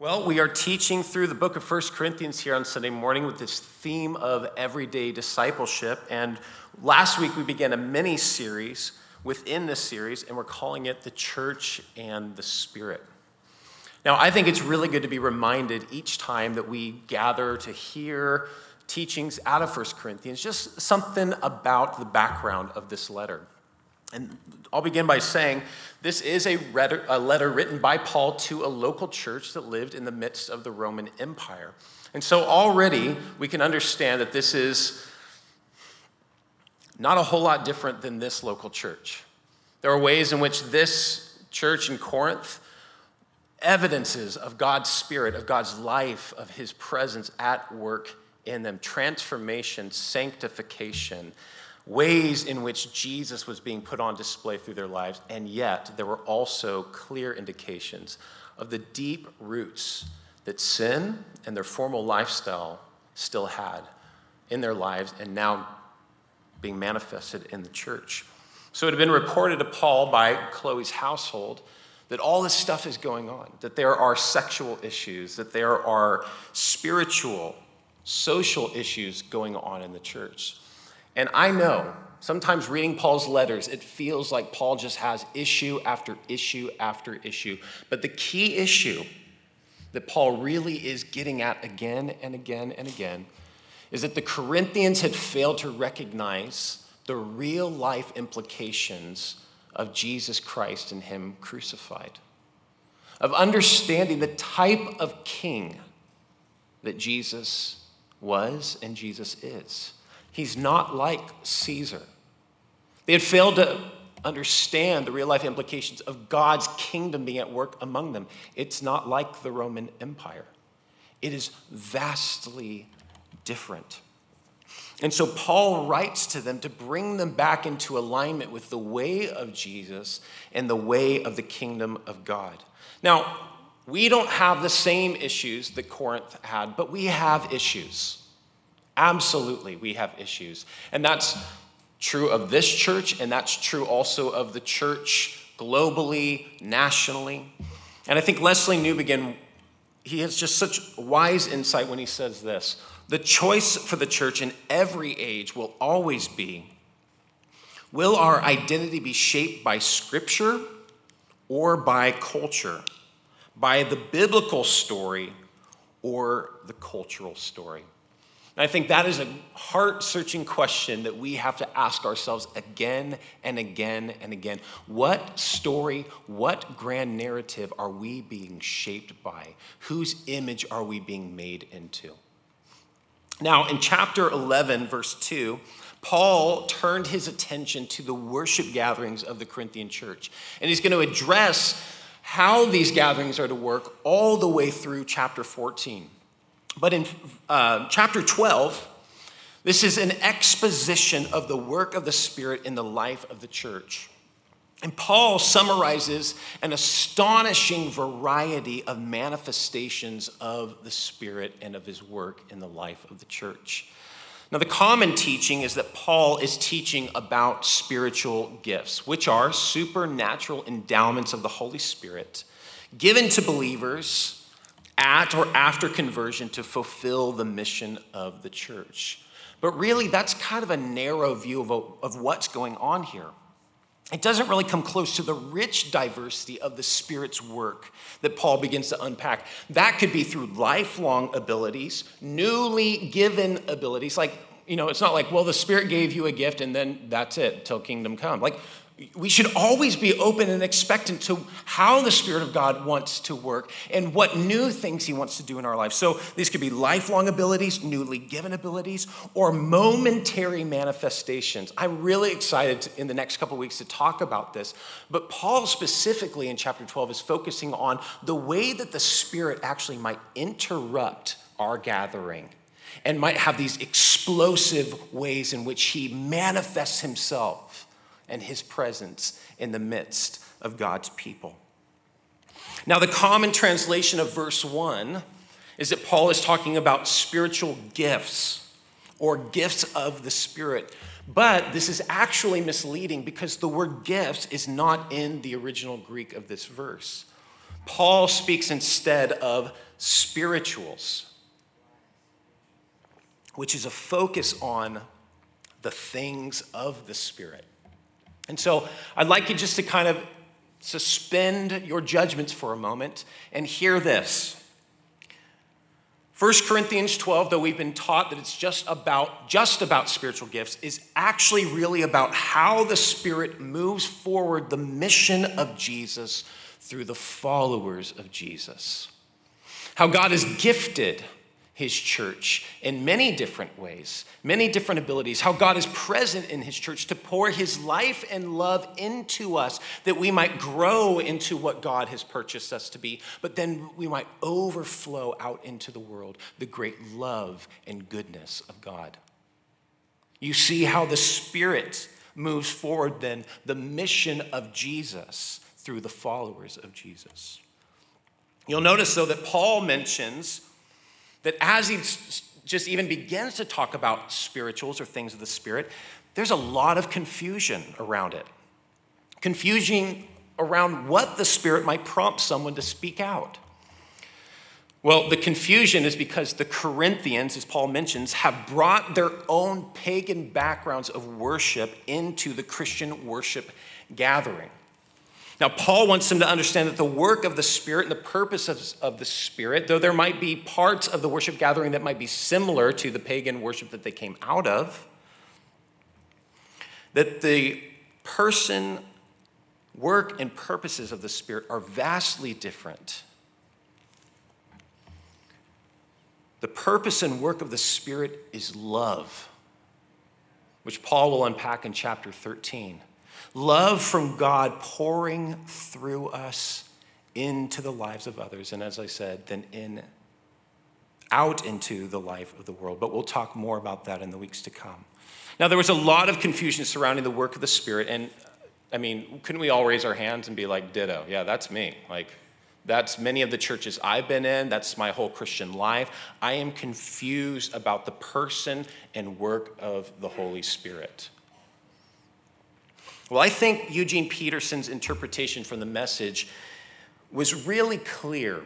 Well, we are teaching through the book of First Corinthians here on Sunday morning with this theme of everyday discipleship. And last week we began a mini series within this series, and we're calling it The Church and the Spirit. Now, I think it's really good to be reminded each time that we gather to hear teachings out of First Corinthians, just something about the background of this letter. And I'll begin by saying this is a letter, a letter, written by Paul to a local church that lived in the midst of the Roman Empire. And so already we can understand that this is not a whole lot different than this local church. There are ways in which this church in Corinth evidences of God's Spirit, of God's life, of His presence at work in them transformation, sanctification ways in which Jesus was being put on display through their lives, and yet there were also clear indications of the deep roots that sin and their formal lifestyle still had in their lives and now being manifested in the church. So it had been reported to Paul by Chloe's household that all this stuff is going on, that there are sexual issues, that there are spiritual, social issues going on in the church. And I know sometimes reading Paul's letters, it feels like Paul just has issue after issue after issue. But the key issue that Paul really is getting at again and again and again is that the Corinthians had failed to recognize the real life implications of Jesus Christ and Him crucified, of understanding the type of king that Jesus was and Jesus is. He's not like Caesar. They had failed to understand the real life implications of God's kingdom being at work among them. It's not like the Roman Empire, it is vastly different. And so Paul writes to them to bring them back into alignment with the way of Jesus and the way of the kingdom of God. Now, we don't have the same issues that Corinth had, but we have issues. Absolutely, we have issues. And that's true of this church, and that's true also of the church globally, nationally. And I think Lesslie Newbigin, he has just such wise insight when he says this. The choice for the church in every age will always be will our identity be shaped by scripture or by culture, by the biblical story or the cultural story? I think that is a heart searching question that we have to ask ourselves again and again and again. What story, what grand narrative are we being shaped by? Whose image are we being made into? Now, in chapter 11, verse 2, Paul turned his attention to the worship gatherings of the Corinthian church. And he's going to address how these gatherings are to work all the way through chapter 14. But in uh, chapter 12, this is an exposition of the work of the Spirit in the life of the church. And Paul summarizes an astonishing variety of manifestations of the Spirit and of his work in the life of the church. Now, the common teaching is that Paul is teaching about spiritual gifts, which are supernatural endowments of the Holy Spirit given to believers at or after conversion to fulfill the mission of the church. But really, that's kind of a narrow view of, of what's going on here. It doesn't really come close to the rich diversity of the Spirit's work that Paul begins to unpack. That could be through lifelong abilities, newly given abilities. Like, you know, it's not like, well, the Spirit gave you a gift and then that's it till kingdom come. Like, we should always be open and expectant to how the Spirit of God wants to work and what new things He wants to do in our lives. So these could be lifelong abilities, newly given abilities, or momentary manifestations. I'm really excited to, in the next couple weeks to talk about this. But Paul, specifically in chapter 12, is focusing on the way that the Spirit actually might interrupt our gathering and might have these explosive ways in which He manifests Himself and his presence in the midst of God's people. Now, the common translation of verse 1 is that Paul is talking about spiritual gifts or gifts of the Spirit. But this is actually misleading because the word gifts is not in the original Greek of this verse. Paul speaks instead of spirituals, which is a focus on the things of the Spirit. And so I'd like you just to kind of suspend your judgments for a moment and hear this. 1 Corinthians 12, though we've been taught that it's just about just about spiritual gifts, is actually really about how the Spirit moves forward the mission of Jesus through the followers of Jesus. How God is gifted his church in many different ways, many different abilities, how God is present in his church to pour his life and love into us that we might grow into what God has purchased us to be, but then we might overflow out into the world the great love and goodness of God. You see how the Spirit moves forward then the mission of Jesus through the followers of Jesus. You'll notice, though, that Paul mentions that as he just even begins to talk about spirituals or things of the Spirit, there's a lot of confusion around it. Confusion around what the Spirit might prompt someone to speak out. Well, the confusion is because the Corinthians, as Paul mentions, have brought their own pagan backgrounds of worship into the Christian worship gathering. Now, Paul wants them to understand that the work of the Spirit and the purpose of, the Spirit, though there might be parts of the worship gathering that might be similar to the pagan worship that they came out of, that the person, work, and purposes of the Spirit are vastly different. The purpose and work of the Spirit is love, which Paul will unpack in chapter 13. Love from God pouring through us into the lives of others. And as I said, then in out into the life of the world. But we'll talk more about that in the weeks to come. Now, there was a lot of confusion surrounding the work of the Spirit. And I mean, couldn't we all raise our hands and be like, ditto? Yeah, that's me. Like, that's many of the churches I've been in. That's my whole Christian life. I am confused about the person and work of the Holy Spirit. Well, I think Eugene Peterson's interpretation from the message was really clear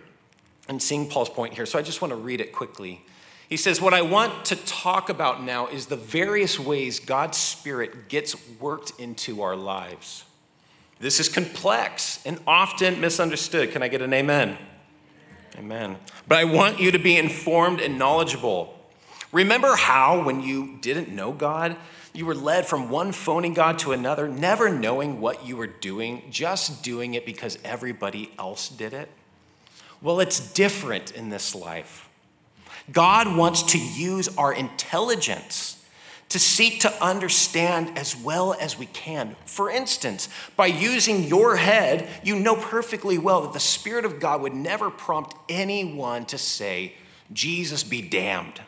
in seeing Paul's point here, so I just want to read it quickly. He says, What I want to talk about now is the various ways God's Spirit gets worked into our lives. This is complex and often misunderstood. Can I get an amen? Amen. But I want you to be informed and knowledgeable. Remember how, when you didn't know God, you were led from one phony God to another, never knowing what you were doing, just doing it because everybody else did it? Well, it's different in this life. God wants to use our intelligence to seek to understand as well as we can. For instance, by using your head, you know perfectly well that the Spirit of God would never prompt anyone to say, Jesus be damned.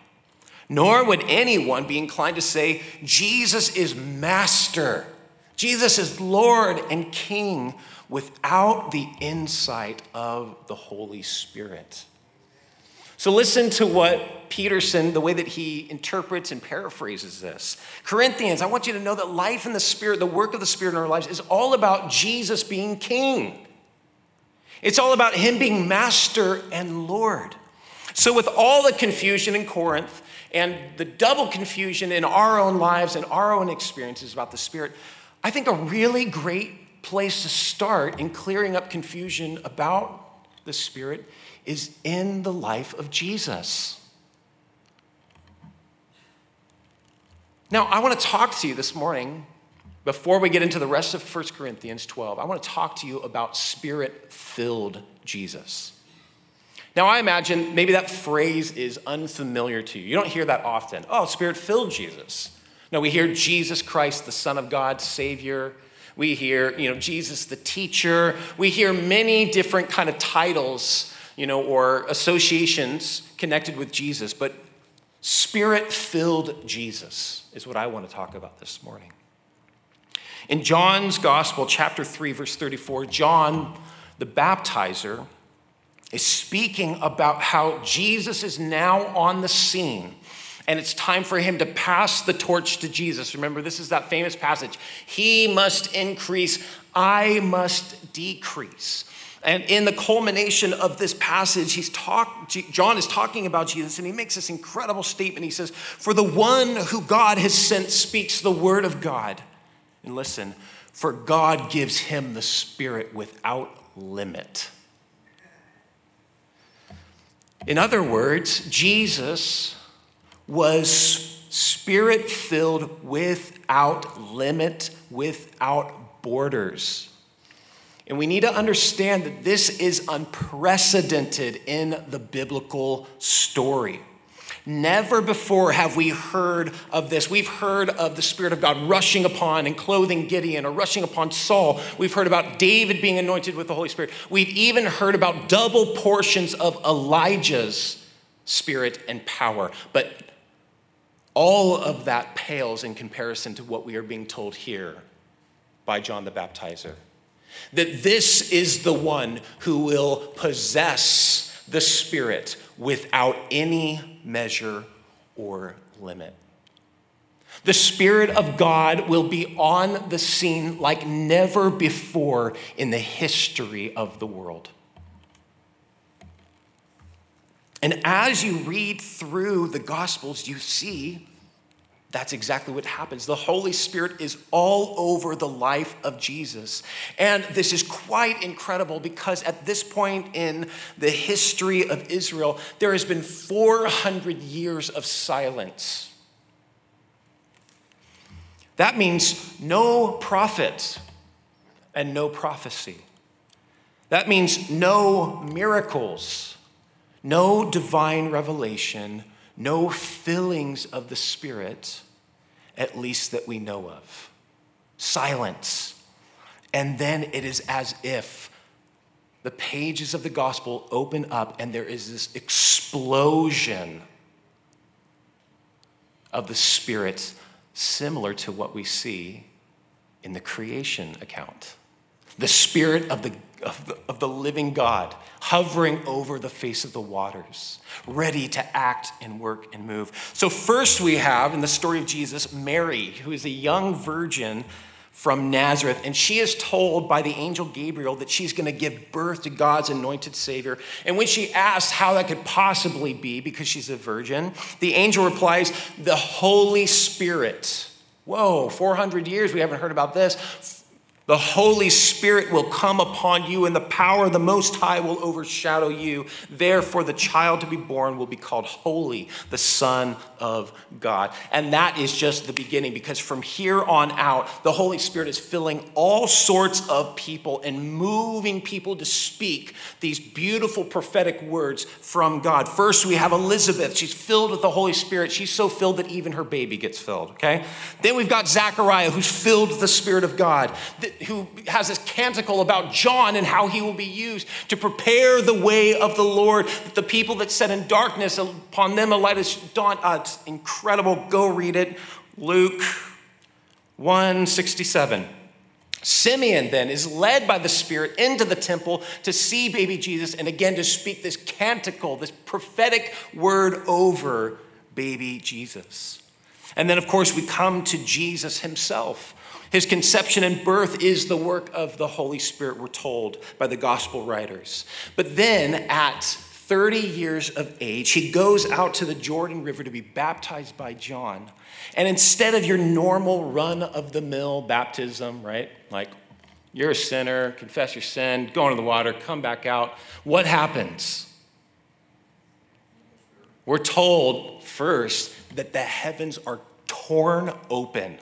Nor would anyone be inclined to say, Jesus is master, Jesus is Lord and King, without the insight of the Holy Spirit. So, listen to what Peterson, the way that he interprets and paraphrases this. Corinthians, I want you to know that life in the Spirit, the work of the Spirit in our lives, is all about Jesus being King. It's all about Him being Master and Lord. So, with all the confusion in Corinth, and the double confusion in our own lives and our own experiences about the Spirit, I think a really great place to start in clearing up confusion about the Spirit is in the life of Jesus. Now, I want to talk to you this morning before we get into the rest of 1 Corinthians 12. I want to talk to you about spirit filled Jesus. Now, I imagine maybe that phrase is unfamiliar to you. You don't hear that often. Oh, spirit filled Jesus. No, we hear Jesus Christ, the Son of God, Savior. We hear, you know, Jesus the teacher. We hear many different kind of titles, you know, or associations connected with Jesus, but spirit filled Jesus is what I want to talk about this morning. In John's Gospel, chapter 3, verse 34, John, the baptizer, is speaking about how Jesus is now on the scene and it's time for him to pass the torch to Jesus. Remember, this is that famous passage He must increase, I must decrease. And in the culmination of this passage, he's talk, John is talking about Jesus, and he makes this incredible statement. He says, For the one who God has sent speaks the word of God. And listen, for God gives him the Spirit without limit. In other words, Jesus was spirit filled without limit, without borders. And we need to understand that this is unprecedented in the biblical story. Never before have we heard of this. We've heard of the Spirit of God rushing upon and clothing Gideon or rushing upon Saul. We've heard about David being anointed with the Holy Spirit. We've even heard about double portions of Elijah's spirit and power. But all of that pales in comparison to what we are being told here by John the Baptizer that this is the one who will possess the Spirit without any measure or limit. The Spirit of God will be on the scene like never before in the history of the world. And as you read through the Gospels, you see that's exactly what happens. The Holy Spirit is all over the life of Jesus. And this is quite incredible because at this point in the history of Israel, there has been 400 years of silence. That means no prophet and no prophecy. That means no miracles, no divine revelation no fillings of the Spirit, at least that we know of. Silence. And then it is as if the pages of the gospel open up and there is this explosion of the Spirit, similar to what we see in the creation account. The Spirit of the of the, of the living God hovering over the face of the waters, ready to act and work and move. So, first we have in the story of Jesus, Mary, who is a young virgin from Nazareth, and she is told by the angel Gabriel that she's going to give birth to God's anointed Savior. And when she asks how that could possibly be because she's a virgin, the angel replies, The Holy Spirit. Whoa, 400 years we haven't heard about this the Holy Spirit will come upon you, and the power of the Most High will overshadow you. Therefore, the child to be born will be called Holy, the Son of God. And that is just the beginning, because from here on out, the Holy Spirit is filling all sorts of people and moving people to speak these beautiful prophetic words from God. First, we have Elizabeth. She's filled with the Holy Spirit. She's so filled that even her baby gets filled, okay? Then we've got Zechariah, who's filled with the Spirit of God who has this canticle about John and how he will be used to prepare the way of the Lord. That the people that sat in darkness, upon them a light is dawned. Uh, it's incredible. Go read it. Luke 167. Simeon then is led by the Spirit into the temple to see baby Jesus and again to speak this canticle, this prophetic word over baby Jesus. And then, of course, we come to Jesus himself his conception and birth is the work of the Holy Spirit, we're told by the gospel writers. But then at 30 years of age, he goes out to the Jordan River to be baptized by John. And instead of your normal run of the mill baptism, right? Like, you're a sinner, confess your sin, go into the water, come back out. What happens? We're told first that the heavens are torn open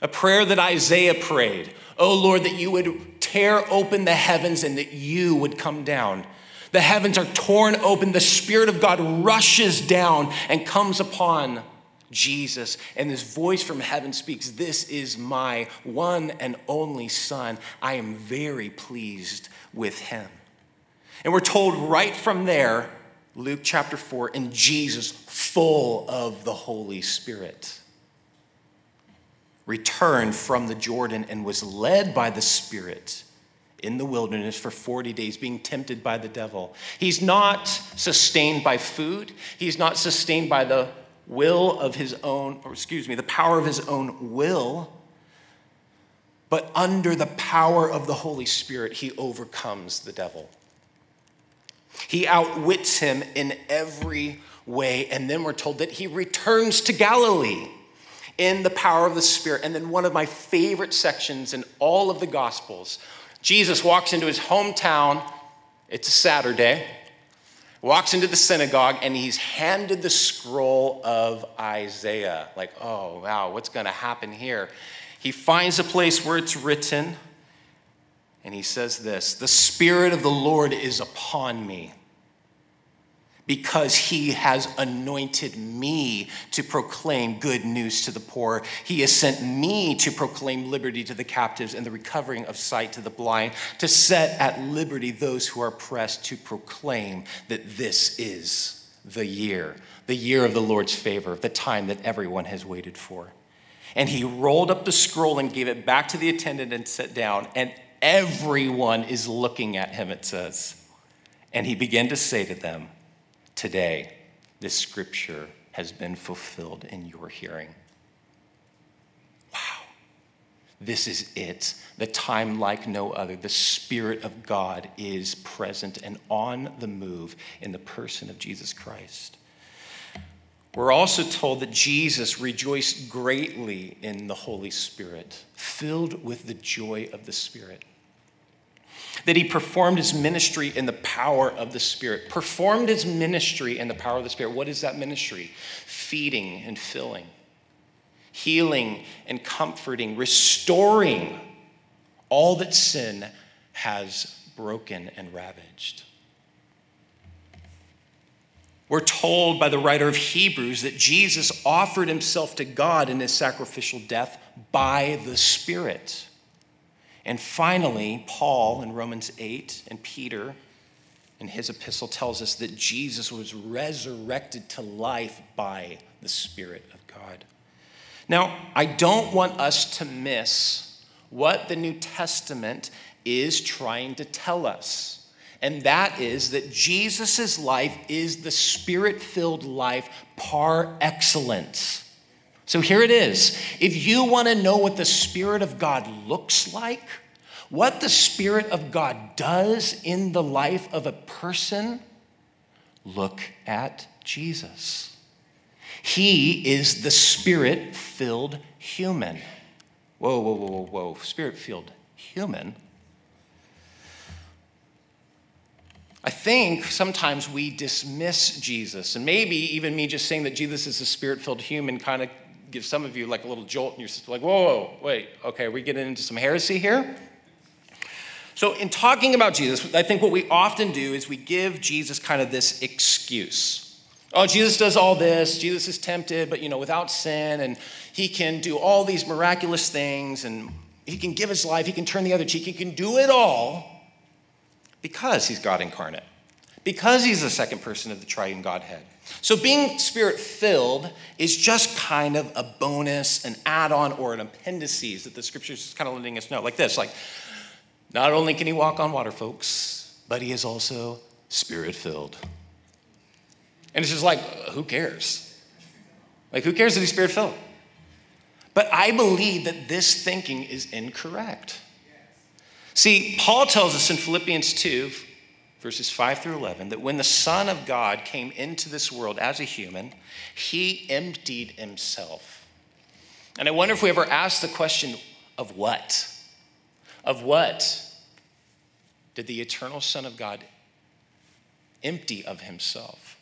a prayer that Isaiah prayed. Oh Lord, that you would tear open the heavens and that you would come down. The heavens are torn open. The Spirit of God rushes down and comes upon Jesus. And this voice from heaven speaks This is my one and only Son. I am very pleased with him. And we're told right from there, Luke chapter 4, and Jesus full of the Holy Spirit returned from the Jordan and was led by the Spirit in the wilderness for 40 days, being tempted by the devil. He's not sustained by food, he's not sustained by the will of his own, or excuse me, the power of his own will. but under the power of the Holy Spirit, he overcomes the devil. He outwits him in every way. And then we're told that he returns to Galilee in the power of the Spirit. And then one of my favorite sections in all of the Gospels Jesus walks into his hometown. It's a Saturday. Walks into the synagogue and he's handed the scroll of Isaiah. Like, oh, wow, what's going to happen here? He finds a place where it's written and he says this The Spirit of the Lord is upon me because he has anointed me to proclaim good news to the poor. He has sent me to proclaim liberty to the captives and the recovering of sight to the blind, to set at liberty those who are oppressed, to proclaim that this is the year, the year of the Lord's favor, the time that everyone has waited for. And he rolled up the scroll and gave it back to the attendant and sat down, and everyone is looking at him, it says. And he began to say to them, Today, this scripture has been fulfilled in your hearing. Wow. This is it. The time like no other. The Spirit of God is present and on the move in the person of Jesus Christ. We're also told that Jesus rejoiced greatly in the Holy Spirit, filled with the joy of the Spirit that he performed his ministry in the power of the Spirit. Performed his ministry in the power of the Spirit. What is that ministry? Feeding and filling, healing and comforting, restoring all that sin has broken and ravaged. We're told by the writer of Hebrews that Jesus offered himself to God in his sacrificial death by the Spirit. And finally, Paul in Romans 8 and Peter in his epistle tells us that Jesus was resurrected to life by the Spirit of God. Now, I don't want us to miss what the New Testament is trying to tell us. And that is that Jesus' life is the spirit filled life par excellence. So here it is. If you want to know what the Spirit of God looks like, what the Spirit of God does in the life of a person, look at Jesus. He is the Spirit filled human. Whoa, whoa, whoa, whoa, whoa. Spirit filled human. I think sometimes we dismiss Jesus, and maybe even me just saying that Jesus is a spirit filled human kind of give some of you like a little jolt and you're like, whoa, whoa, wait, okay, are we getting into some heresy here? So, in talking about Jesus, I think what we often do is we give Jesus kind of this excuse. Oh, Jesus does all this. Jesus is tempted, but you know, without sin, and he can do all these miraculous things, and he can give his life, he can turn the other cheek, he can do it all because he's God incarnate, because he's the second person of the triune Godhead. So, being spirit filled is just kind of a bonus, an add on, or an appendices that the scriptures is kind of letting us know. Like this, like, not only can he walk on water, folks, but he is also spirit filled. And it's just like, uh, who cares? Like, who cares that he's spirit filled? But I believe that this thinking is incorrect. See, Paul tells us in Philippians 2, verses 5 through 11, that when the Son of God came into this world as a human, he emptied himself. And I wonder if we ever ask the question of what? Of what did the eternal Son of God empty of himself?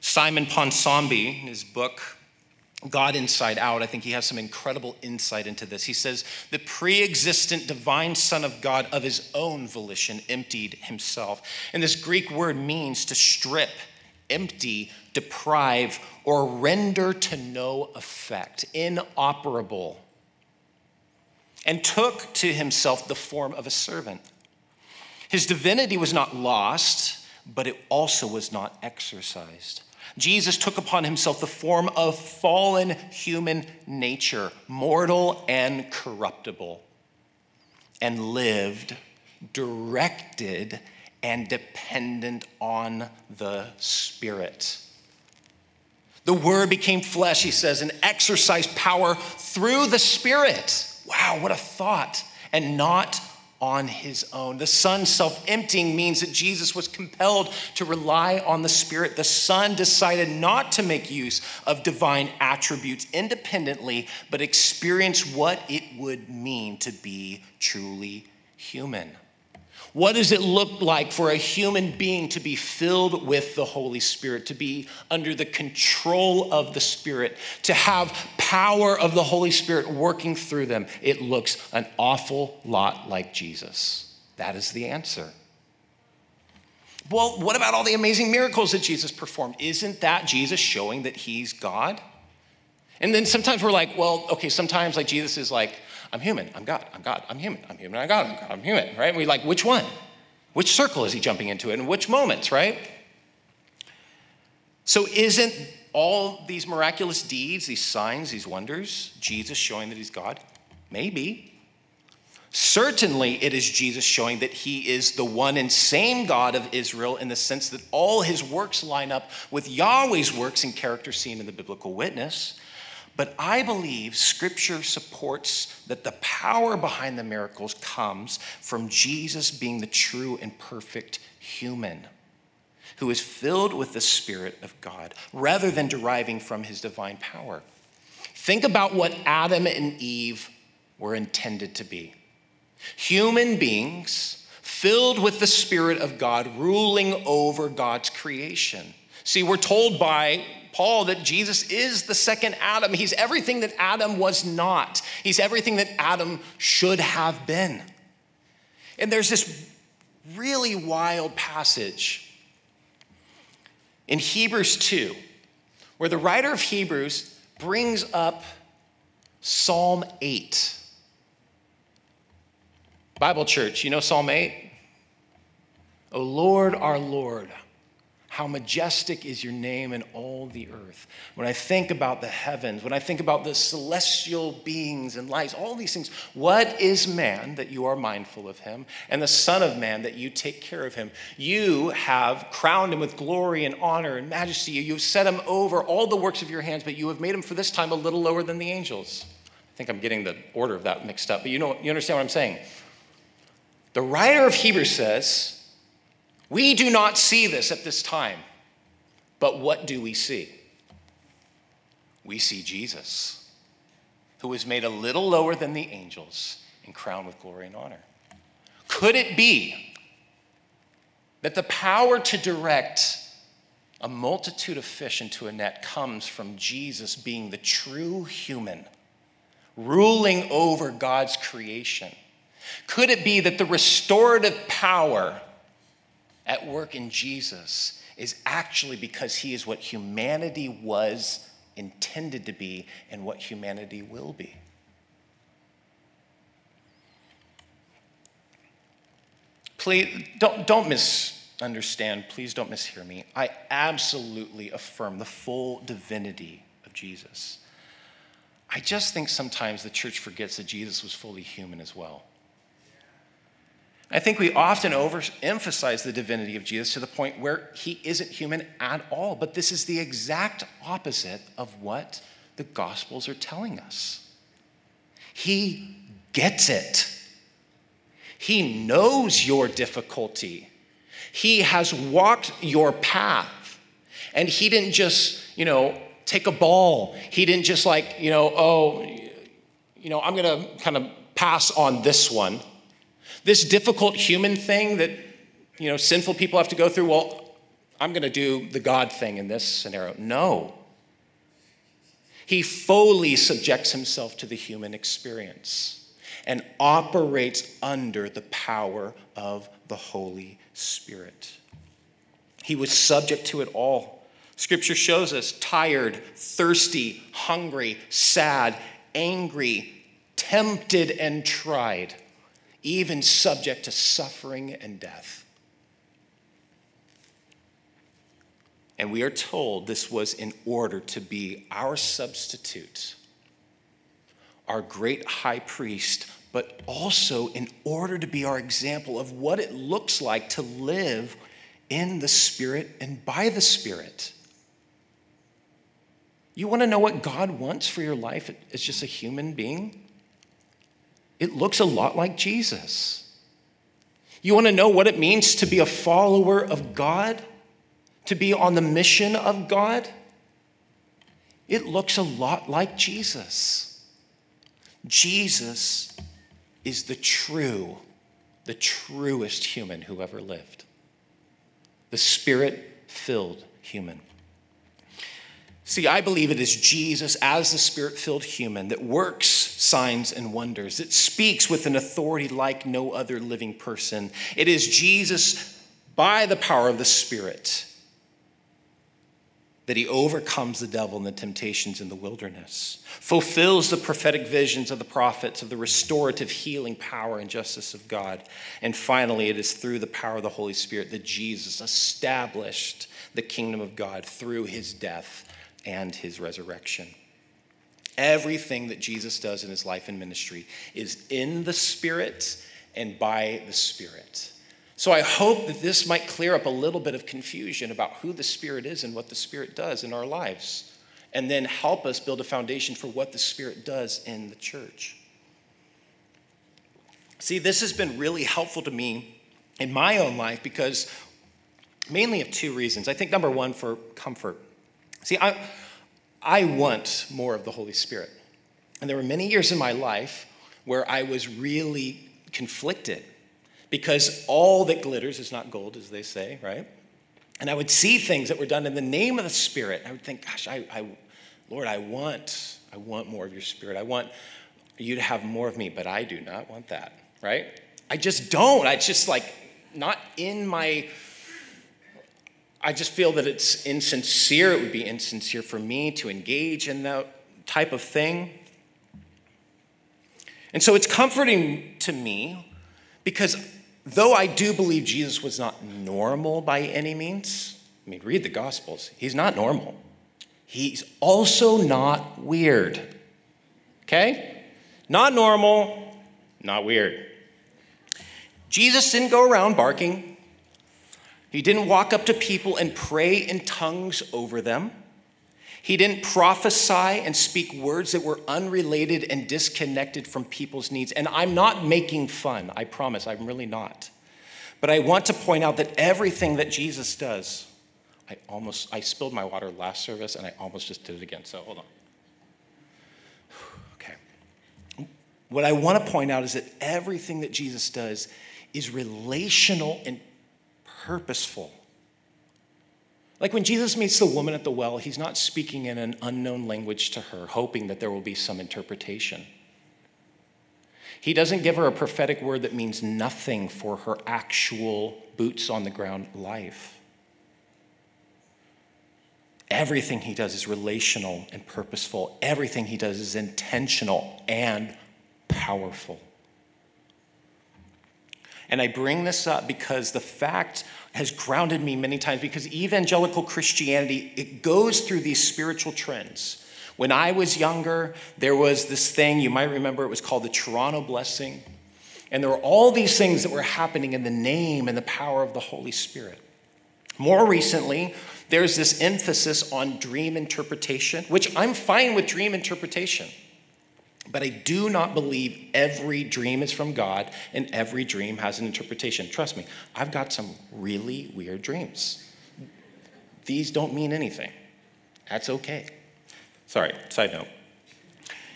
Simon Ponsonby, in his book, God Inside Out, I think he has some incredible insight into this. He says, The pre existent divine Son of God of his own volition emptied himself. And this Greek word means to strip, empty, deprive, or render to no effect, inoperable, and took to himself the form of a servant. His divinity was not lost, but it also was not exercised. Jesus took upon himself the form of fallen human nature, mortal and corruptible, and lived directed and dependent on the Spirit. The Word became flesh, he says, and exercised power through the Spirit. Wow, what a thought. And not on his own. The Son self emptying means that Jesus was compelled to rely on the Spirit. The Son decided not to make use of divine attributes independently, but experience what it would mean to be truly human. What does it look like for a human being to be filled with the Holy Spirit, to be under the control of the Spirit, to have power of the Holy Spirit working through them? It looks an awful lot like Jesus. That is the answer. Well, what about all the amazing miracles that Jesus performed? Isn't that Jesus showing that he's God? And then sometimes we're like, well, okay, sometimes like Jesus is like, I'm human, I'm God, I'm God, I'm human, I'm human, I'm God, I'm God, I'm human, right? And we like, which one? Which circle is he jumping into it? In which moments, right? So isn't all these miraculous deeds, these signs, these wonders, Jesus showing that he's God? Maybe. Certainly, it is Jesus showing that he is the one and same God of Israel in the sense that all his works line up with Yahweh's works and character seen in the biblical witness. But I believe scripture supports that the power behind the miracles comes from Jesus being the true and perfect human who is filled with the Spirit of God rather than deriving from his divine power. Think about what Adam and Eve were intended to be human beings filled with the Spirit of God, ruling over God's creation. See, we're told by Paul that Jesus is the second Adam. He's everything that Adam was not, he's everything that Adam should have been. And there's this really wild passage in Hebrews 2 where the writer of Hebrews brings up Psalm 8. Bible Church, you know Psalm 8? O Lord, our Lord how majestic is your name in all the earth. When I think about the heavens, when I think about the celestial beings and lights, all these things, what is man that you are mindful of him, and the Son of Man that you take care of him? You have crowned him with glory and honor and majesty. You've set him over all the works of your hands, but you have made him for this time a little lower than the angels. I think I'm getting the order of that mixed up, but you know, you understand what I'm saying. The writer of Hebrews says, we do not see this at this time, but what do we see? We see Jesus, who was made a little lower than the angels and crowned with glory and honor. Could it be that the power to direct a multitude of fish into a net comes from Jesus being the true human, ruling over God's creation? Could it be that the restorative power at work in Jesus is actually because he is what humanity was intended to be and what humanity will be. Please don't, don't misunderstand. Please don't mishear me. I absolutely affirm the full divinity of Jesus. I just think sometimes the church forgets that Jesus was fully human as well. I think we often overemphasize the divinity of Jesus to the point where he isn't human at all. But this is the exact opposite of what the Gospels are telling us. He gets it, he knows your difficulty, he has walked your path. And he didn't just, you know, take a ball. He didn't just like, you know, oh, you know, I'm to kind of pass on this one this difficult human thing that, you know, sinful people have to go through, well, I'm going to do the God thing in this scenario. No. He fully subjects himself to the human experience and operates under the power of the Holy Spirit. He was subject to it all. Scripture shows us tired, thirsty, hungry, sad, angry, tempted, and tried even subject to suffering and death. And we are told this was in order to be our substitute, our great high priest, but also in order to be our example of what it looks like to live in the Spirit and by the Spirit. You want to know what God wants for your life as just a human being? It looks a lot like Jesus. You want to know what it means to be a follower of God? To be on the mission of God? It looks a lot like Jesus. Jesus is the true, the truest human who ever lived, the spirit filled human. See, I believe it is Jesus as the spirit filled human that works signs and wonders, that speaks with an authority like no other living person. It is Jesus by the power of the Spirit that he overcomes the devil and the temptations in the wilderness, fulfills the prophetic visions of the prophets of the restorative healing power and justice of God. And finally, it is through the power of the Holy Spirit that Jesus established the kingdom of God through his death and his resurrection. Everything that Jesus does in his life and ministry is in the Spirit and by the Spirit. So I hope that this might clear up a little bit of confusion about who the Spirit is and what the Spirit does in our lives, and then help us build a foundation for what the Spirit does in the church. See, this has been really helpful to me in my own life because mainly of two reasons. I think number one, for comfort. See, I, I want more of the Holy Spirit. And there were many years in my life where I was really conflicted because all that glitters is not gold, as they say, right? And I would see things that were done in the name of the Spirit. I would think, gosh, I, I, Lord, I want, I want more of your Spirit. I want you to have more of me, but I do not want that, right? I just don't. I just like not in my I just feel that it's insincere. It would be insincere for me to engage in that type of thing. And so it's comforting to me because though I do believe Jesus was not normal by any means, I mean, read the Gospels, he's not normal. He's also not weird. Okay? Not normal, not weird. Jesus didn't go around barking he didn't walk up to people and pray in tongues over them. He didn't prophesy and speak words that were unrelated and disconnected from people's needs. And I'm not making fun, I promise, I'm really not. But I want to point out that everything that Jesus does, I almost, I spilled my water last service and I almost just did it again, so hold on. Okay. What I want to point out is that everything that Jesus does is relational and purposeful. Like when Jesus meets the woman at the well, he's not speaking in an unknown language to her, hoping that there will be some interpretation. He doesn't give her a prophetic word that means nothing for her actual boots on the ground life. Everything he does is relational and purposeful. Everything he does is intentional and powerful. And I bring this up because the fact has grounded me many times because evangelical Christianity, it goes through these spiritual trends. When I was younger, there was this thing, you might remember it was called the Toronto Blessing. And there were all these things that were happening in the name and the power of the Holy Spirit. More recently, there's this emphasis on dream interpretation, which I'm fine with dream interpretation. But I do not believe every dream is from God and every dream has an interpretation. Trust me, I've got some really weird dreams. These don't mean anything. That's okay. Sorry, side note.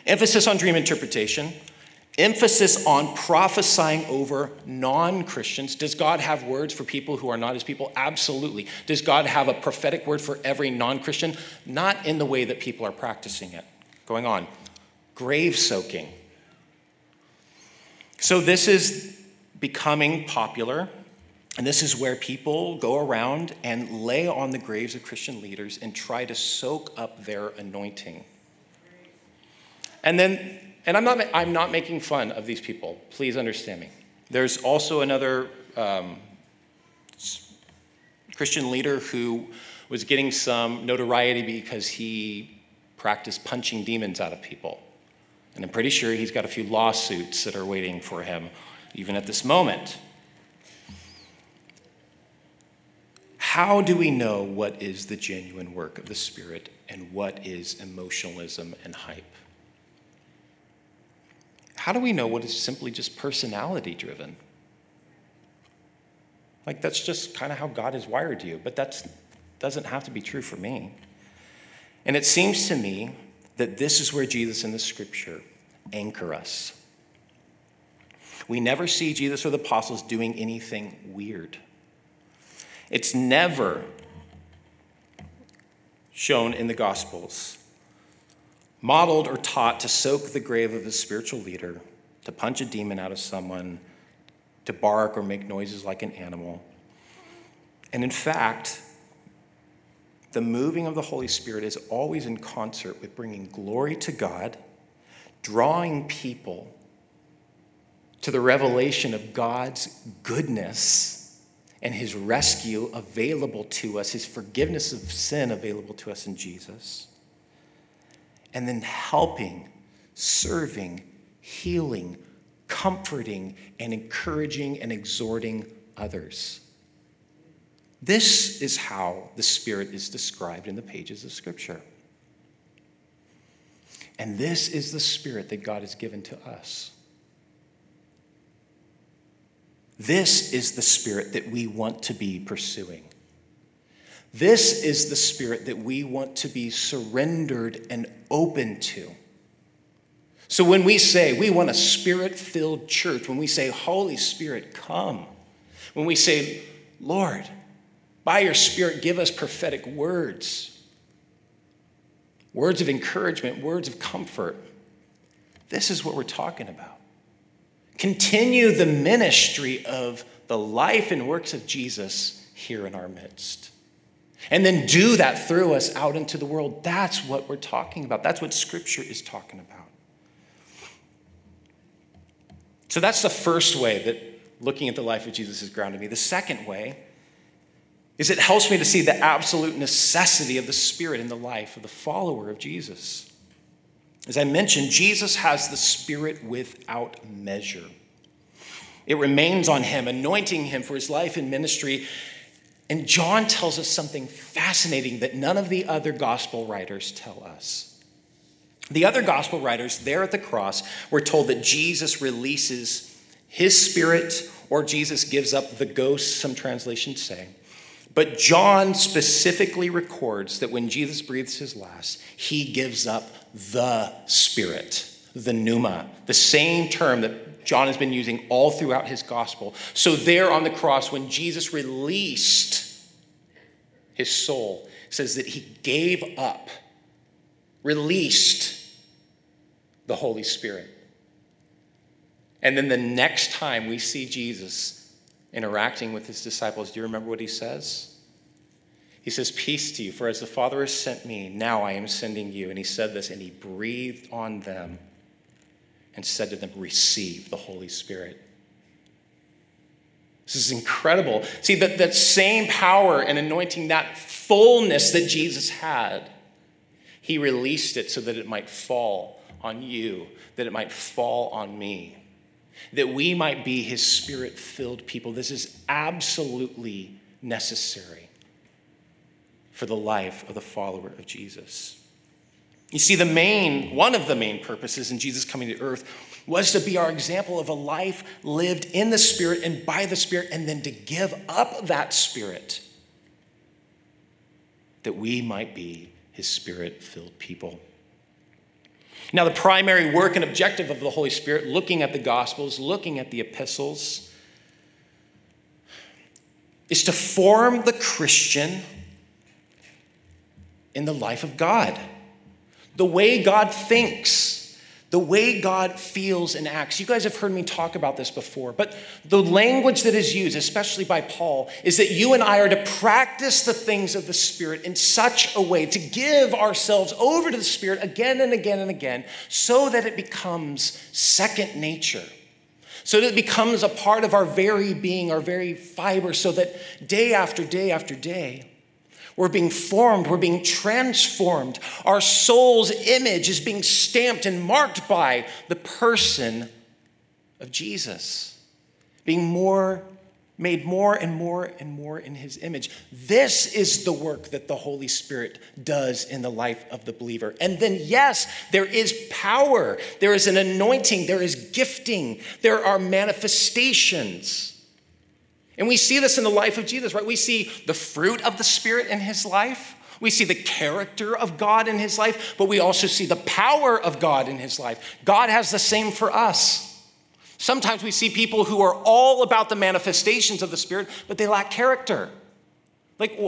Emphasis on dream interpretation, emphasis on prophesying over non Christians. Does God have words for people who are not his people? Absolutely. Does God have a prophetic word for every non Christian? Not in the way that people are practicing it. Going on grave soaking. So, this is becoming popular, and this is where people go around and lay on the graves of Christian leaders and try to soak up their anointing. And then, and I'm not, I'm not making fun of these people, please understand me. There's also another um, Christian leader who was getting some notoriety because he practiced punching demons out of people. And I'm pretty sure he's got a few lawsuits that are waiting for him, even at this moment. How do we know what is the genuine work of the Spirit and what is emotionalism and hype? how do we know what is simply just personality driven? Like, that's just kind of how God has wired you, but that doesn't have to be true for me. And it seems to me that this is where Jesus and the scripture anchor us. We never see Jesus or the apostles doing anything weird. It's never shown in the Gospels, modeled or taught to soak the grave of a spiritual leader, to punch a demon out of someone, to bark or make noises like an animal. And in fact, the moving of the Holy Spirit is always in concert with bringing glory to God, drawing people to the revelation of God's goodness and his rescue available to us, his forgiveness of sin available to us in Jesus, and then helping, serving, healing, comforting, and encouraging and exhorting others. This is how the Spirit is described in the pages of Scripture. And this is the Spirit that God has given to us. This is the spirit that we want to be pursuing. This is the spirit that we want to be surrendered and open to. So when we say we want a spirit filled church, when we say, Holy Spirit, come, when we say, Lord, by your Spirit, give us prophetic words, words of encouragement, words of comfort, this is what we're talking about continue the ministry of the life and works of Jesus here in our midst. And then do that through us out into the world. That's what we're talking about. That's what Scripture is talking about. So that's the first way that looking at the life of Jesus has grounded me. The second way is it helps me to see the absolute necessity of the Spirit in the life of the follower of Jesus. As I mentioned, Jesus has the Spirit without measure. It remains on him, anointing him for his life and ministry. And John tells us something fascinating that none of the other gospel writers tell us. The other gospel writers there at the cross were told that Jesus releases his spirit or Jesus gives up the ghost, some translations say. But John specifically records that when Jesus breathes his last, he gives up the Spirit, the pneuma, the same term that John has been using all throughout his gospel. So, there on the cross, when Jesus released his soul, says that he gave up, released the Holy Spirit. And then the next time we see Jesus interacting with his disciples, do you remember what he says? He says, Peace to you, for as the Father has sent me, now I am sending you. And he said this, and he breathed on them and said to them, Receive the Holy Spirit. This is incredible. See, that, that same power and anointing, that fullness that Jesus had, he released it so that it might fall on you, that it might fall on me, that we might be his spirit filled people. This is absolutely necessary for the life of the follower of Jesus. You see, the main, one of the main purposes in Jesus coming to earth was to be our example of a life lived in the Spirit and by the Spirit, and then to give up that Spirit that we might be His Spirit filled people. Now, the primary work and objective of the Holy Spirit, looking at the Gospels, looking at the epistles, is to form the Christian in the life of God. The way God thinks, the way God feels and acts. You guys have heard me talk about this before, but the language that is used, especially by Paul, is that you and I are to practice the things of the Spirit in such a way, to give ourselves over to the Spirit again and again and again, so that it becomes second nature so that it becomes a part of our very being, our very fiber, so that day after day after day, we're being formed, we're being transformed. Our soul's image is being stamped and marked by the person of Jesus, being more made more and more and more in his image. This is the work that the Holy Spirit does in the life of the believer. And then, yes, there is power, there is an anointing, there is gifting, there are manifestations. And we see this in the life of Jesus, right? We see the fruit of the Spirit in his life. We see the character of God in his life, but we also see the power of God in his life. God has the same for us. Sometimes we see people who are all about the manifestations of the Spirit, but they lack character. Like,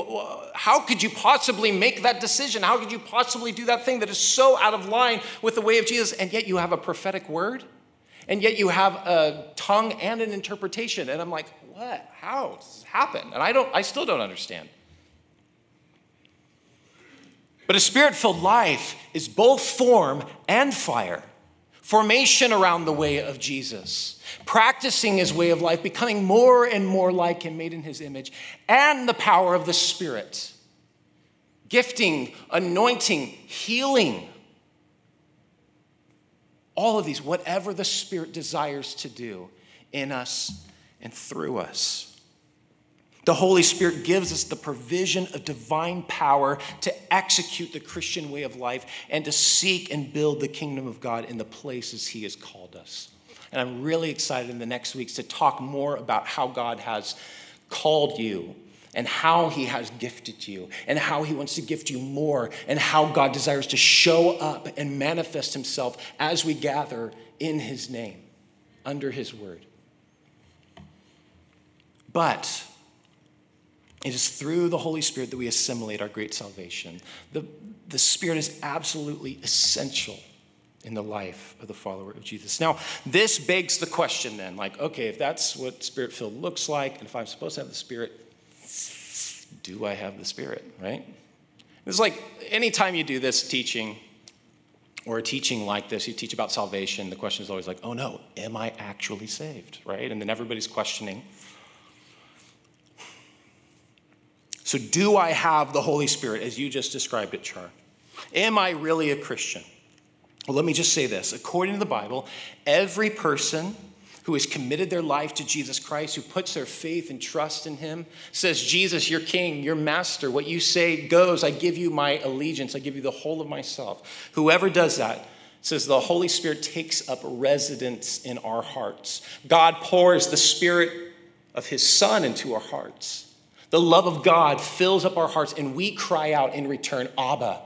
how could you possibly make that decision? How could you possibly do that thing that is so out of line with the way of Jesus, and yet you have a prophetic word? And yet you have a tongue and an interpretation. And I'm like, what? How does this happen? And I don't, I still don't understand. But a spirit filled life is both form and fire formation around the way of Jesus, practicing his way of life, becoming more and more like him, made in his image, and the power of the Spirit, gifting, anointing, healing. All of these, whatever the Spirit desires to do in us and through us. The Holy Spirit gives us the provision of divine power to execute the Christian way of life and to seek and build the kingdom of God in the places He has called us. And I'm really excited in the next weeks to talk more about how God has called you and how He has gifted you and how He wants to gift you more and how God desires to show up and manifest Himself as we gather in His name, under His word. But it is through the Holy Spirit that we assimilate our great salvation. The, the Spirit is absolutely essential in the life of the follower of Jesus. Now, this begs the question then like, okay, if that's what spirit filled looks like, and if I'm supposed to have the Spirit, do I have the Spirit, right? It's like anytime you do this teaching or a teaching like this, you teach about salvation, the question is always like, oh no, am I actually saved, right? And then everybody's questioning. So, do I have the Holy Spirit as you just described it, Char? Am I really a Christian? Well, let me just say this. According to the Bible, every person who has committed their life to Jesus Christ, who puts their faith and trust in Him, says, Jesus, your King, your Master, what you say goes. I give you my allegiance, I give you the whole of myself. Whoever does that, says the Holy Spirit takes up residence in our hearts. God pours the Spirit of His Son into our hearts. The love of God fills up our hearts, and we cry out in return, Abba.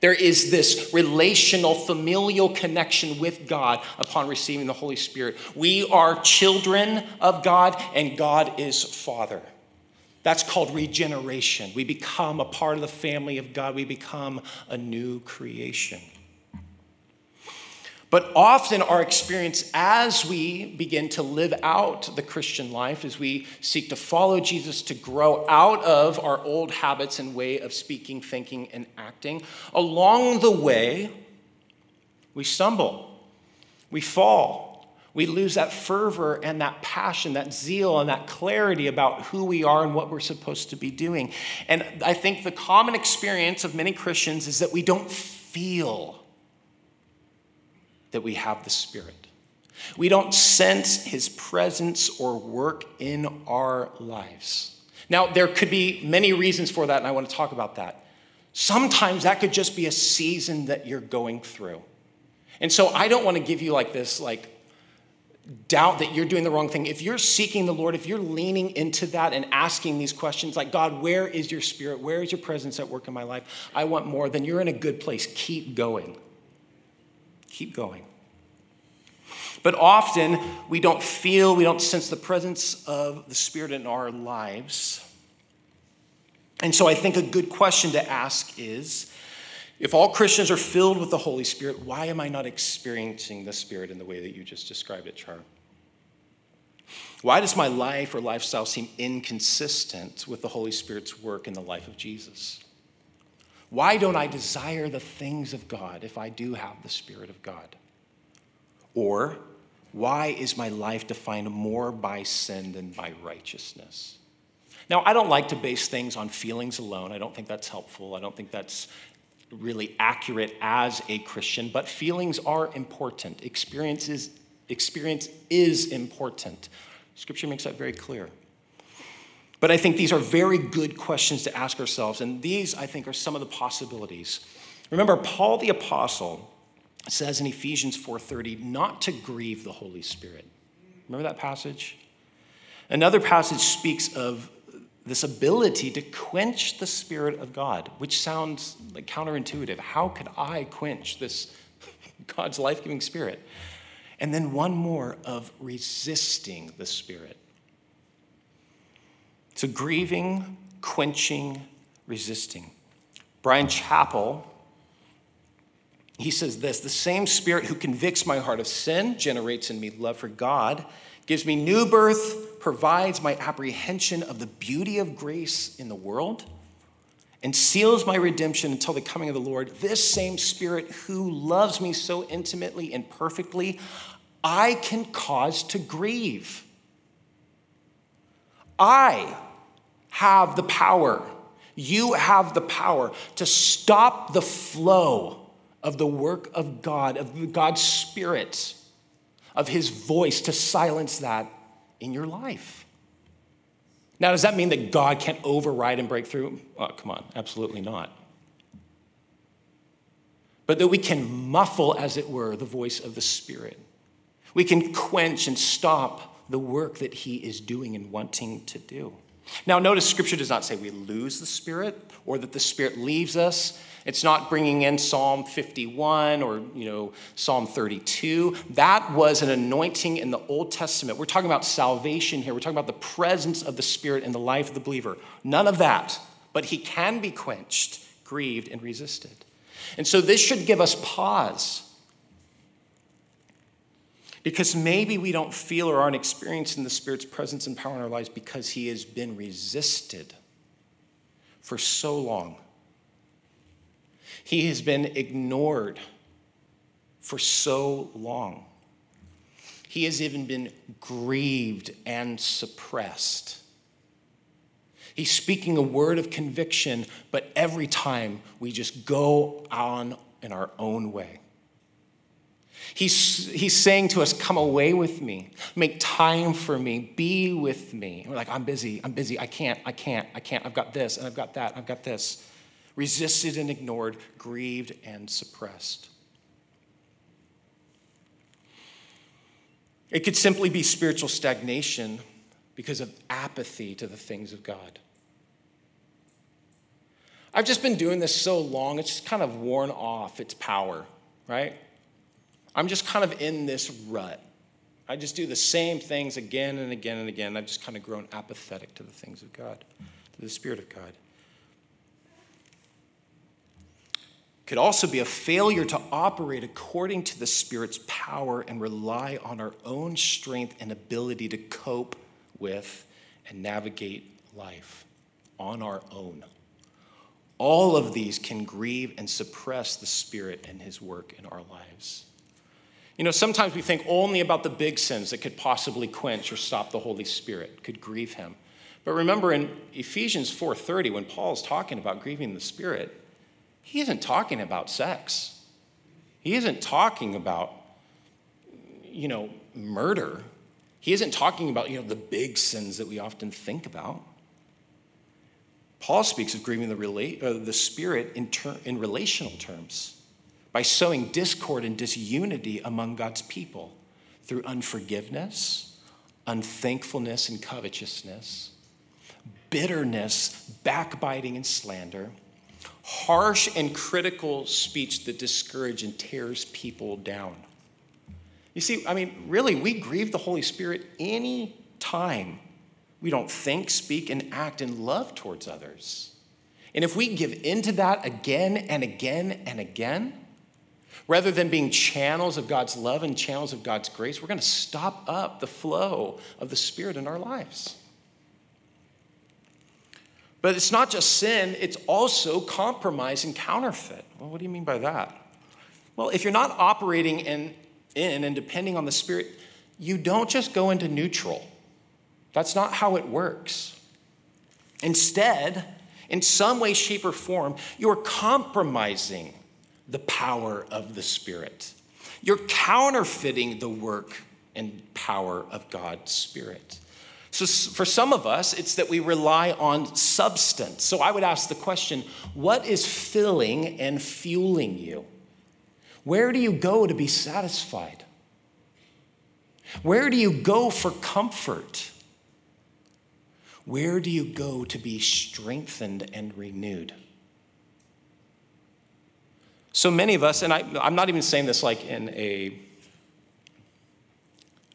There is this relational, familial connection with God upon receiving the Holy Spirit. We are children of God, and God is Father. That's called regeneration. We become a part of the family of God, we become a new creation. But often, our experience as we begin to live out the Christian life, as we seek to follow Jesus, to grow out of our old habits and way of speaking, thinking, and acting, along the way, we stumble, we fall, we lose that fervor and that passion, that zeal, and that clarity about who we are and what we're supposed to be doing. And I think the common experience of many Christians is that we don't feel that we have the Spirit. We don't sense His presence or work in our lives. Now, there could be many reasons for that, and I want to talk about that. Sometimes that could just be a season that you're going through. And so I don't want to give you like this, like, doubt that you're doing the wrong thing. If you're seeking the Lord, if you're leaning into that and asking these questions, like, God, where is your spirit? Where is your presence at work in my life? I want more, then you're in a good place. Keep going. Keep going. But often we don't feel, we don't sense the presence of the Spirit in our lives. And so I think a good question to ask is if all Christians are filled with the Holy Spirit, why am I not experiencing the Spirit in the way that you just described it, Char? Why does my life or lifestyle seem inconsistent with the Holy Spirit's work in the life of Jesus? Why don't I desire the things of God if I do have the Spirit of God? Or, why is my life defined more by sin than by righteousness? Now, I don't like to base things on feelings alone. I don't think that's helpful. I don't think that's really accurate as a Christian, but feelings are important. Experience is, experience is important. Scripture makes that very clear. But I think these are very good questions to ask ourselves, and these, I think, are some of the possibilities. Remember, Paul the Apostle says in Ephesians 4:30 not to grieve the Holy Spirit. Remember that passage? Another passage speaks of this ability to quench the Spirit of God, which sounds like counterintuitive. How could I quench this God's life giving Spirit? And then one more of resisting the Spirit. So, grieving, quenching, resisting. Bryan Chapell, he says this the same Spirit who convicts my heart of sin generates in me love for God gives me new birth, provides my apprehension of the beauty of grace in the world, and seals my redemption until the coming of the Lord. This same Spirit who loves me so intimately and perfectly, I can cause to grieve. I have the power, you have the power to stop the flow of the work of God, of God's Spirit of his voice to silence that in your life. Now, does that mean that God can't override and break through? Oh, come on, absolutely not. But that we can muffle, as it were, the voice of the Spirit. We can quench and stop the work that he is doing and wanting to do. Now, notice scripture does not say we lose the Spirit or that the Spirit leaves us. It's not bringing in Psalm 51 or, you know, Psalm 32. That was an anointing in the Old Testament. We're talking about salvation here. We're talking about the presence of the Spirit in the life of the believer. None of that. But he can be quenched, grieved, and resisted. And so this should give us pause. Because maybe we don't feel or aren't experiencing the Spirit's presence and power in our lives because he has been resisted for so long. He has been ignored for so long. He has even been grieved and suppressed. He's speaking a word of conviction, but every time we just go on in our own way. He's, he's saying to us, Come away with me, make time for me, be with me. And we're like, I'm busy, I'm busy, I can't, I can't, I can't, I've got this, and I've got that, I've got this. Resisted and ignored, grieved and suppressed. It could simply be spiritual stagnation because of apathy to the things of God. I've just been doing this so long, it's just kind of worn off its power, right? I'm just kind of in this rut. I just do the same things again and again and again. I've just kind of grown apathetic to the things of God, to the Spirit of God. could also be a failure to operate according to the Spirit's power and rely on our own strength and ability to cope with and navigate life on our own. All of these can grieve and suppress the Spirit and His work in our lives. You know, sometimes we think only about the big sins that could possibly quench or stop the Holy Spirit, could grieve Him. But remember in Ephesians 4:30 when Paul is talking about grieving the Spirit, he isn't talking about sex. He isn't talking about, you know, murder. He isn't talking about, you know, the big sins that we often think about. Paul speaks of grieving the, rela- uh, the spirit in, ter- in relational terms by sowing discord and disunity among God's people through unforgiveness, unthankfulness, and covetousness, bitterness, backbiting, and slander harsh and critical speech that discourages and tears people down. You see, I mean, really, we grieve the Holy Spirit any time we don't think, speak, and act in love towards others. And if we give into that again and again and again, rather than being channels of God's love and channels of God's grace, we're going to stop up the flow of the Spirit in our lives. But it's not just sin, it's also compromise and counterfeit. Well, what do you mean by that? Well, if you're not operating in, in and depending on the Spirit, you don't just go into neutral. That's not how it works. Instead, in some way, shape, or form, you're compromising the power of the Spirit. You're counterfeiting the work and power of God's Spirit. So, for some of us, it's that we rely on substance. So, I would ask the question what is filling and fueling you? Where do you go to be satisfied? Where do you go for comfort? Where do you go to be strengthened and renewed? So many of us, and I, am not even saying this like in a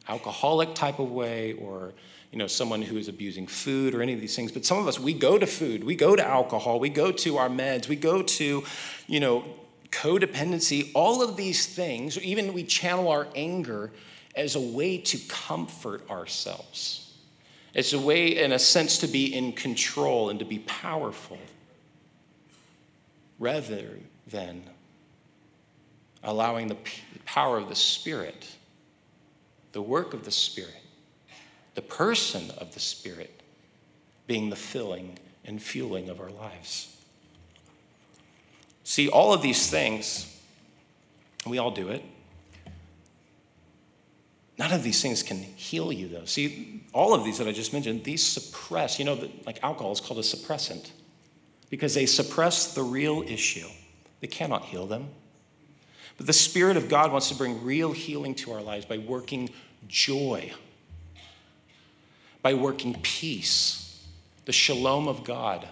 alcoholic type of way or you know someone who is abusing food or any of these things but some of us we go to food we go to alcohol we go to our meds we go to you know codependency. All of these things even we channel our anger as a way to comfort ourselves. It's a way in a sense to be in control and to be powerful rather than allowing the power of the spirit the work of the Spirit, the person of the Spirit being the filling and fueling of our lives. See, all of these things, we all do it. None of these things can heal you, though. See, all of these that I just mentioned, these suppress, you know, like alcohol is called a suppressant because they suppress the real issue. They cannot heal them. But the Spirit of God wants to bring real healing to our lives by working joy, by working peace, the shalom of God,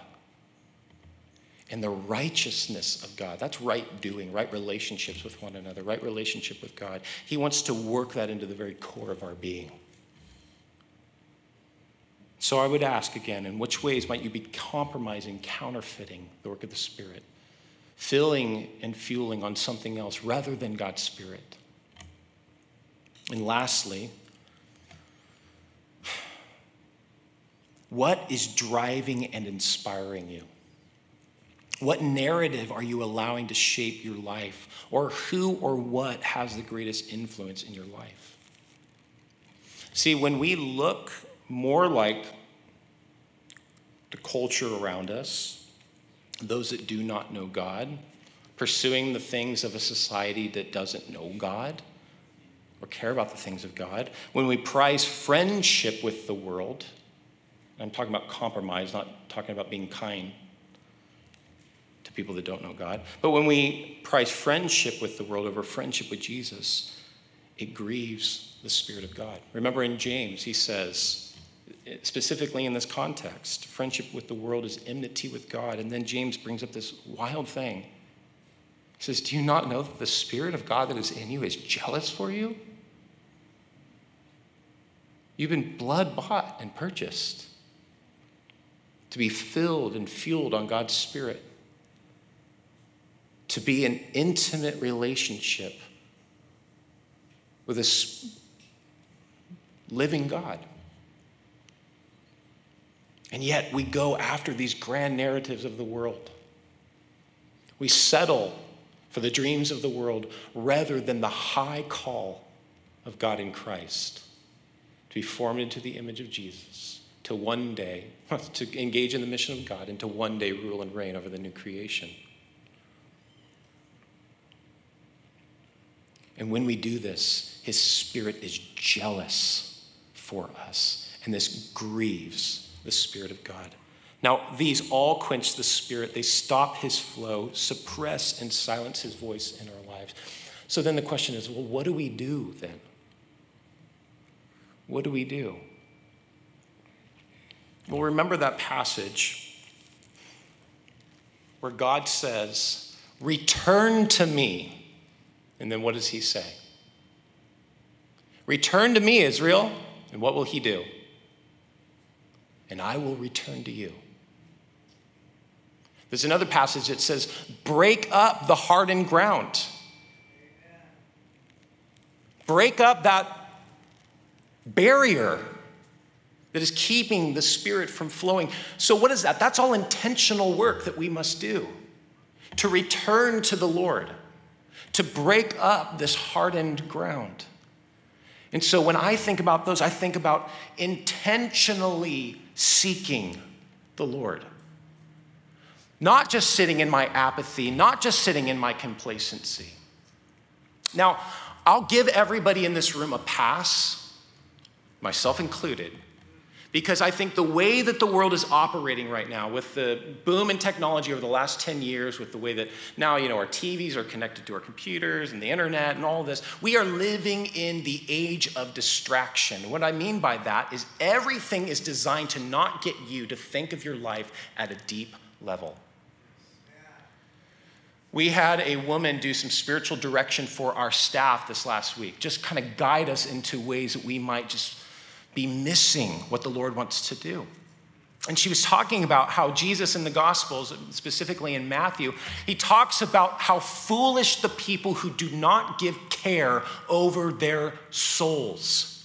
and the righteousness of God. That's right doing, right relationships with one another, right relationship with God. He wants to work that into the very core of our being. So I would ask again in which ways might you be compromising, counterfeiting the work of the Spirit? Filling and fueling on something else rather than God's Spirit. And lastly, what is driving and inspiring you? What narrative are you allowing to shape your life? Or who or what has the greatest influence in your life? See, when we look more like the culture around us, those that do not know God, pursuing the things of a society that doesn't know God or care about the things of God, when we prize friendship with the world, I'm talking about compromise, not talking about being kind to people that don't know God, but when we prize friendship with the world over friendship with Jesus, it grieves the Spirit of God. Remember in James, he says, specifically in this context. Friendship with the world is enmity with God. And then James brings up this wild thing. He says, Do you not know that the Spirit of God that is in you is jealous for you? You've been blood bought and purchased to be filled and fueled on God's Spirit, to be an intimate relationship with a living God. And yet we go after these grand narratives of the world. We settle for the dreams of the world rather than the high call of God in Christ to be formed into the image of Jesus, to one day, to engage in the mission of God, and to one day rule and reign over the new creation. And when we do this, His Spirit is jealous for us, and this grieves the Spirit of God. Now, these all quench the Spirit. They stop his flow, suppress and silence his voice in our lives. So then the question is well, what do we do then? What do we do? Well, remember that passage where God says, Return to me. And then what does he say? Return to me, Israel. And what will he do? And I will return to you. There's another passage that says, break up the hardened ground. Break up that barrier that is keeping the Spirit from flowing. So, what is that? That's all intentional work that we must do to return to the Lord, to break up this hardened ground. And so, when I think about those, I think about intentionally seeking the Lord. Not just sitting in my apathy, not just sitting in my complacency. Now, I'll give everybody in this room a pass, myself included, Because I think the way that the world is operating right now, with the boom in technology over the last 10 years, with the way that now, you know, our TVs are connected to our computers and the internet and all this, we are living in the age of distraction. What I mean by that is everything is designed to not get you to think of your life at a deep level. We had a woman do some spiritual direction for our staff this last week, just kind of guide us into ways that we might just be missing what the Lord wants to do. And she was talking about how Jesus in the Gospels, specifically in Matthew, he talks about how foolish the people who do not give care over their souls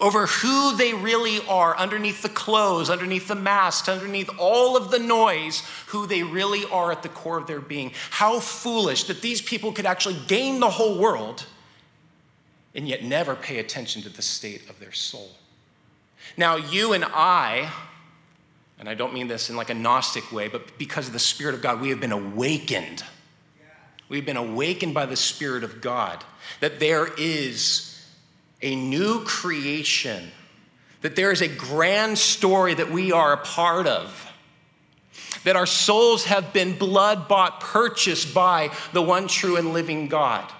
over who they really are underneath the clothes, underneath the mask, underneath all of the noise, who they really are at the core of their being. How foolish that these people could actually gain the whole world and yet never pay attention to the state of their soul. Now, you and I, and I don't mean this in like a Gnostic way, but because of the Spirit of God, we have been awakened. We've been awakened by the Spirit of God that there is a new creation, that there is a grand story that we are a part of that our souls have been blood bought, purchased by the one true and living God.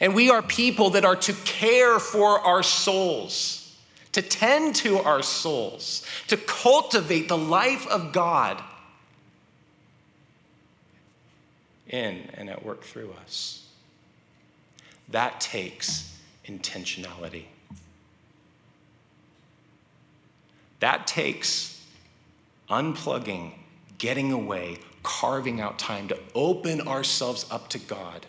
And we are people that are to care for our souls, to tend to our souls, to cultivate the life of God in and at work through us. That takes intentionality. That takes unplugging, getting away, carving out time to open ourselves up to God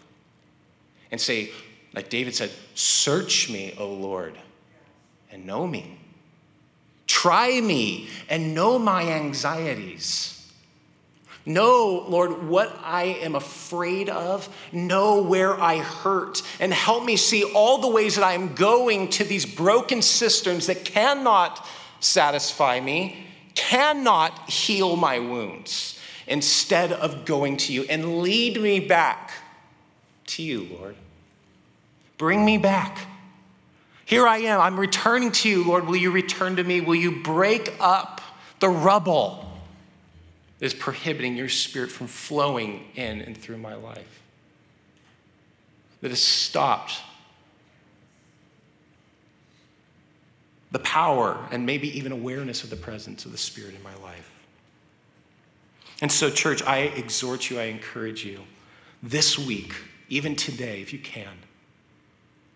and say, like David said, Search me, O Lord, and know me. Try me and know my anxieties. Know, Lord, what I am afraid of. Know where I hurt. And help me see all the ways that I am going to these broken cisterns that cannot satisfy me, cannot heal my wounds, instead of going to you. And lead me back to you, Lord. Bring me back. Here I am. I'm returning to you, Lord. Will you return to me? Will you break up the rubble? that is prohibiting your spirit from flowing in and through my life. That has stopped the power and maybe even awareness of the presence of the Spirit in my life. And so, church, I exhort you, I encourage you this week, even today, if you can,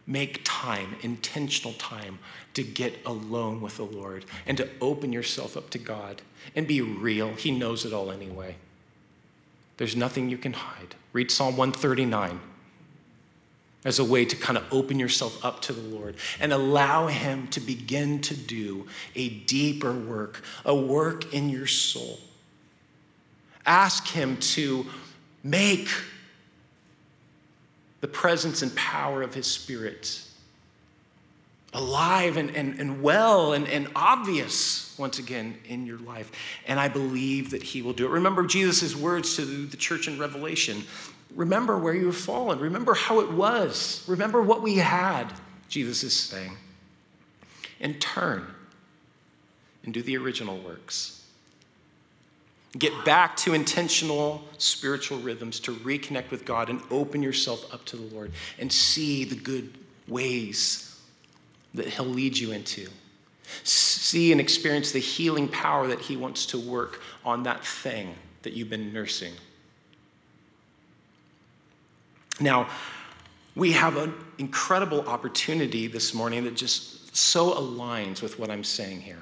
make time, intentional time, to get alone with the Lord and to open yourself up to God and be real. He knows it all anyway. There's nothing you can hide. Read Psalm 139 as a way to kind of open yourself up to the Lord and allow Him to begin to do a deeper work, a work in your soul. Ask Him to make the presence and power of his spirit alive and, and, and well and, and obvious once again in your life. And I believe that he will do it. Remember Jesus' words to the church in Revelation. Remember where you have fallen. Remember how it was. Remember what we had, Jesus is saying. And turn and do the original works. Get back to intentional spiritual rhythms to reconnect with God and open yourself up to the Lord and see the good ways that He'll lead you into. See and experience the healing power that He wants to work on that thing that you've been nursing. Now, we have an incredible opportunity this morning that just so aligns with what I'm saying here.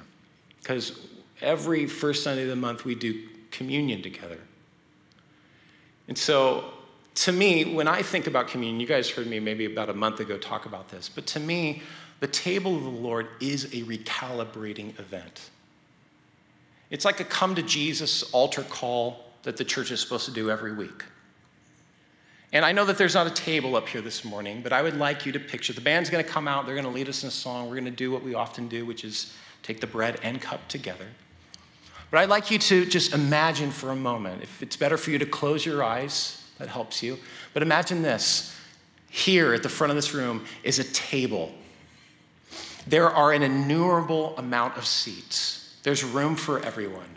Because every first Sunday of the month, we do communion together. And so, to me, when I think about communion, you guys heard me maybe about a month ago talk about this, but to me, the table of the Lord is a recalibrating event. It's like a come to Jesus altar call that the church is supposed to do every week. And I know that there's not a table up here this morning, but I would like you to picture the band's going to come out, they're going to lead us in a song. We're going to do what we often do, which is take the bread and cup together. But I'd like you to just imagine for a moment, if it's better for you to close your eyes, that helps you. But imagine this here at the front of this room is a table. There are an innumerable amount of seats, there's room for everyone.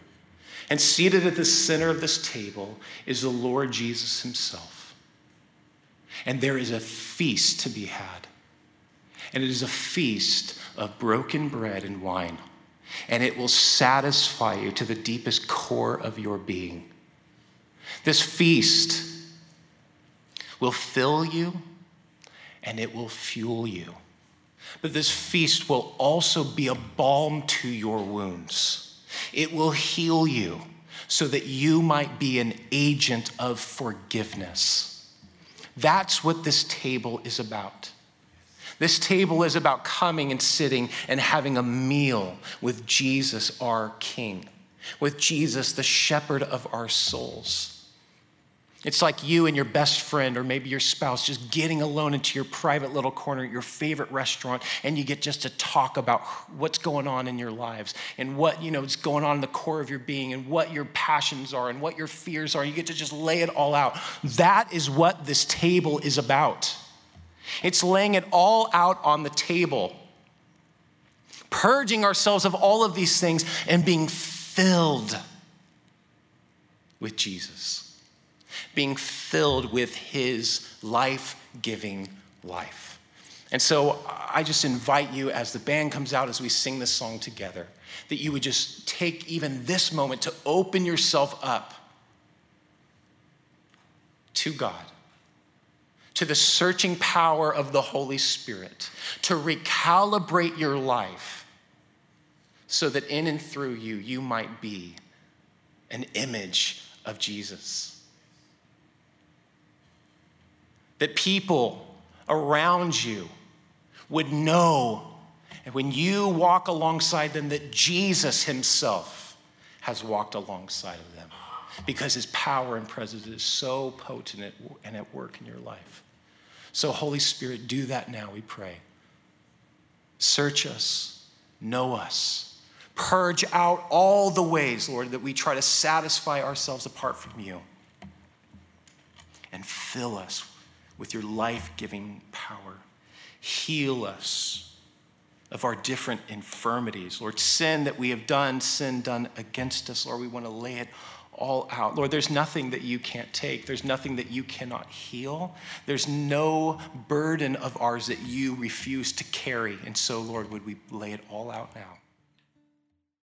And seated at the center of this table is the Lord Jesus himself. And there is a feast to be had. And it is a feast of broken bread and wine. And it will satisfy you to the deepest core of your being. This feast will fill you and it will fuel you. But this feast will also be a balm to your wounds. It will heal you so that you might be an agent of forgiveness. That's what this table is about. This table is about coming and sitting and having a meal with Jesus, our King, with Jesus, the shepherd of our souls. It's like you and your best friend, or maybe your spouse, just getting alone into your private little corner at your favorite restaurant, and you get just to talk about what's going on in your lives and what you know is going on in the core of your being, and what your passions are, and what your fears are. You get to just lay it all out. That is what this table is about. It's laying it all out on the table, purging ourselves of all of these things, and being filled with Jesus being filled with his life giving life. And so I just invite you as the band comes out, as we sing this song together, that you would just take even this moment to open yourself up to God, to the searching power of the Holy Spirit, to recalibrate your life so that in and through you, you might be an image of Jesus. that people around you would know and when you walk alongside them that Jesus himself has walked alongside of them because his power and presence is so potent and at work in your life. So, Holy Spirit, do that now, we pray. Search us, know us, purge out all the ways, Lord, that we try to satisfy ourselves apart from you, and fill us with your life giving power. Heal us of our different infirmities. Lord, sin that we have done, sin done against us, Lord, we want to lay it all out. Lord, there's nothing that you can't take, there's nothing that you cannot heal. There's no burden of ours that you refuse to carry. And so, Lord, would we lay it all out now?